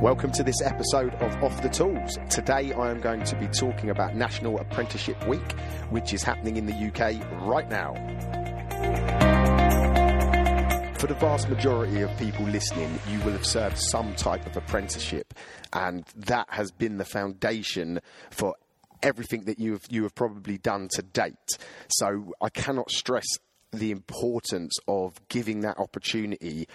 Welcome to this episode of Off the Tools. Today I am going to be talking about National Apprenticeship Week, which is happening in the UK right now. For the vast majority of people listening, you will have served some type of apprenticeship, and that has been the foundation for everything that you have you have probably done to date. So I cannot stress the importance of giving that opportunity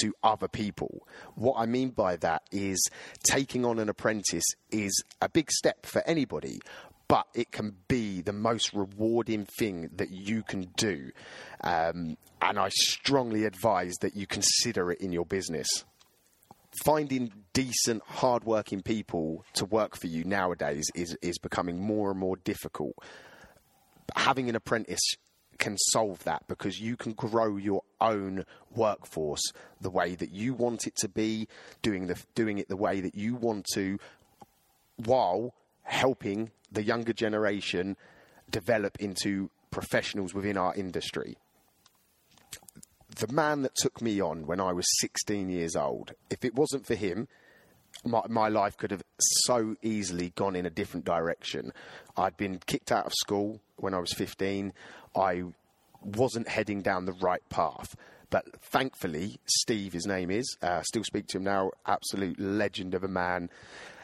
to other people. What I mean by that is taking on an apprentice is a big step for anybody, but it can be the most rewarding thing that you can do. Um, and I strongly advise that you consider it in your business. Finding decent, hardworking people to work for you nowadays is, is becoming more and more difficult. Having an apprentice can solve that because you can grow your own workforce the way that you want it to be, doing the doing it the way that you want to, while helping the younger generation develop into professionals within our industry. The man that took me on when I was 16 years old, if it wasn't for him, my, my life could have so easily gone in a different direction. I'd been kicked out of school when I was 15. I wasn't heading down the right path. But thankfully, Steve, his name is, uh, still speak to him now, absolute legend of a man.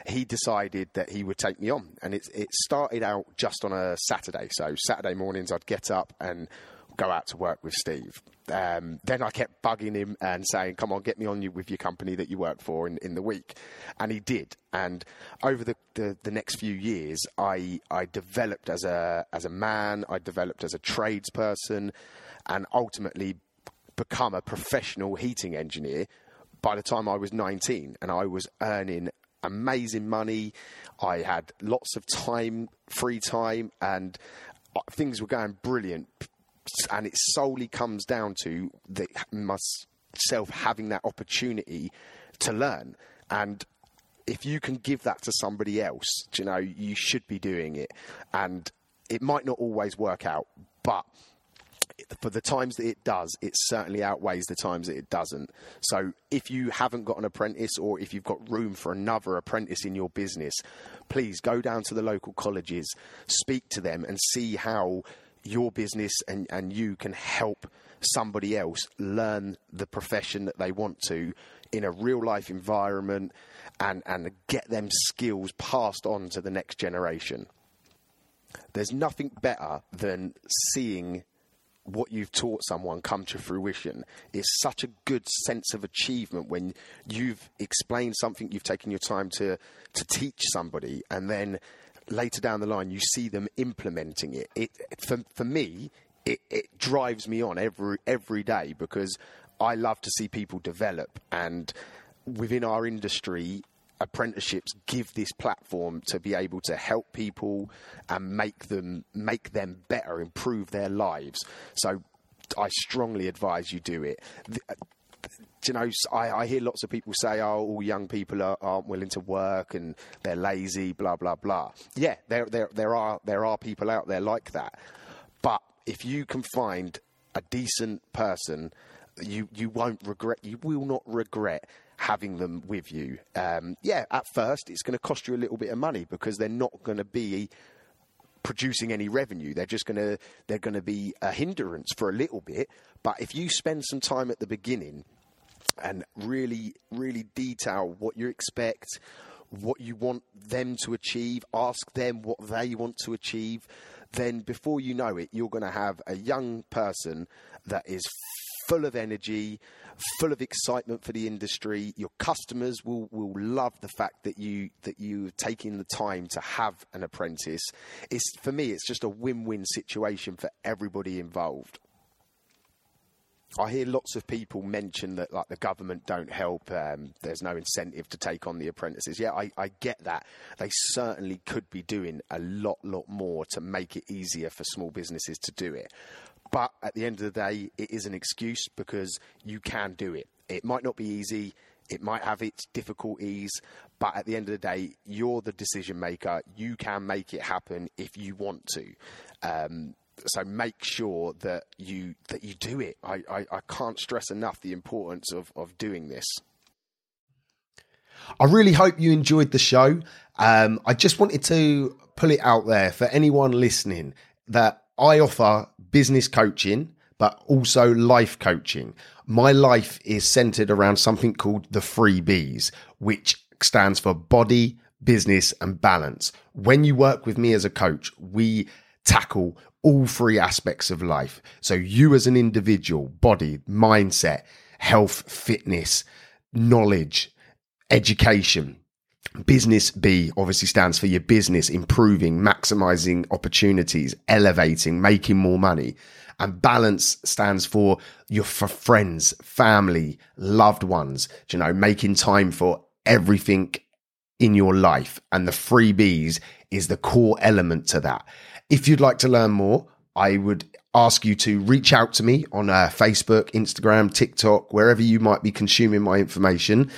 He decided that he would take me on, and it, it started out just on a Saturday. So Saturday mornings, I'd get up and go out to work with Steve. Um, then I kept bugging him and saying, "Come on, get me on you with your company that you work for in, in the week," and he did. And over the, the, the next few years, I I developed as a as a man, I developed as a tradesperson, and ultimately become a professional heating engineer. By the time I was 19, and I was earning amazing money, I had lots of time, free time, and uh, things were going brilliant and it solely comes down to the, myself having that opportunity to learn. And if you can give that to somebody else, you know, you should be doing it. And it might not always work out, but for the times that it does, it certainly outweighs the times that it doesn't. So if you haven't got an apprentice or if you've got room for another apprentice in your business, please go down to the local colleges, speak to them and see how your business and, and you can help somebody else learn the profession that they want to in a real life environment and, and get them skills passed on to the next generation. There's nothing better than seeing what you've taught someone come to fruition. It's such a good sense of achievement when you've explained something, you've taken your time to, to teach somebody, and then later down the line you see them implementing it. It for for me, it, it drives me on every every day because I love to see people develop. And within our industry apprenticeships give this platform to be able to help people and make them make them better improve their lives. So I strongly advise you do it you know, I, I, hear lots of people say, "Oh, all young people are, aren't willing to work and they're lazy," blah blah blah. Yeah, there there there are there are people out there like that, but if you can find a decent person, you you won't regret. You will not regret having them with you. Um, yeah, at first it's going to cost you a little bit of money because they're not going to be producing any revenue. They're just going to they're going to be a hindrance for a little bit. But if you spend some time at the beginning and really, really detail what you expect, what you want them to achieve, ask them what they want to achieve, then before you know it, you're going to have a young person that is full of energy, full of excitement for the industry. Your customers will, will love the fact that you that you're taking the time to have an apprentice. It's for me, it's just a win-win situation for everybody involved. I hear lots of people mention that like the government don't help. Um, there's no incentive to take on the apprentices. Yeah, I, I get that. They certainly could be doing a lot, lot more to make it easier for small businesses to do it. But at the end of the day, it is an excuse because you can do it. It might not be easy. It might have its difficulties, but at the end of the day, you're the decision maker. You can make it happen if you want to. Um, so make sure that you that you do it. I, I, I can't stress enough the importance of, of doing this. I really hope you enjoyed the show. Um, I just wanted to pull it out there for anyone listening that I offer business coaching, but also life coaching. My life is centered around something called the three B's, which stands for body, business, and balance. When you work with me as a coach, we tackle all three aspects of life. So, you as an individual, body, mindset, health, fitness, knowledge, education. Business B obviously stands for your business, improving, maximizing opportunities, elevating, making more money. And balance stands for your for friends, family, loved ones, you know, making time for everything in your life. And the three B's is the core element to that. If you'd like to learn more, I would ask you to reach out to me on uh, Facebook, Instagram, TikTok, wherever you might be consuming my information.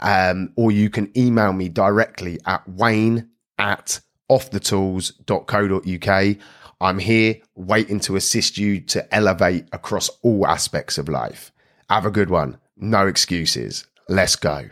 Um, or you can email me directly at wayne at offthetools.co.uk. I'm here waiting to assist you to elevate across all aspects of life. Have a good one. No excuses. Let's go.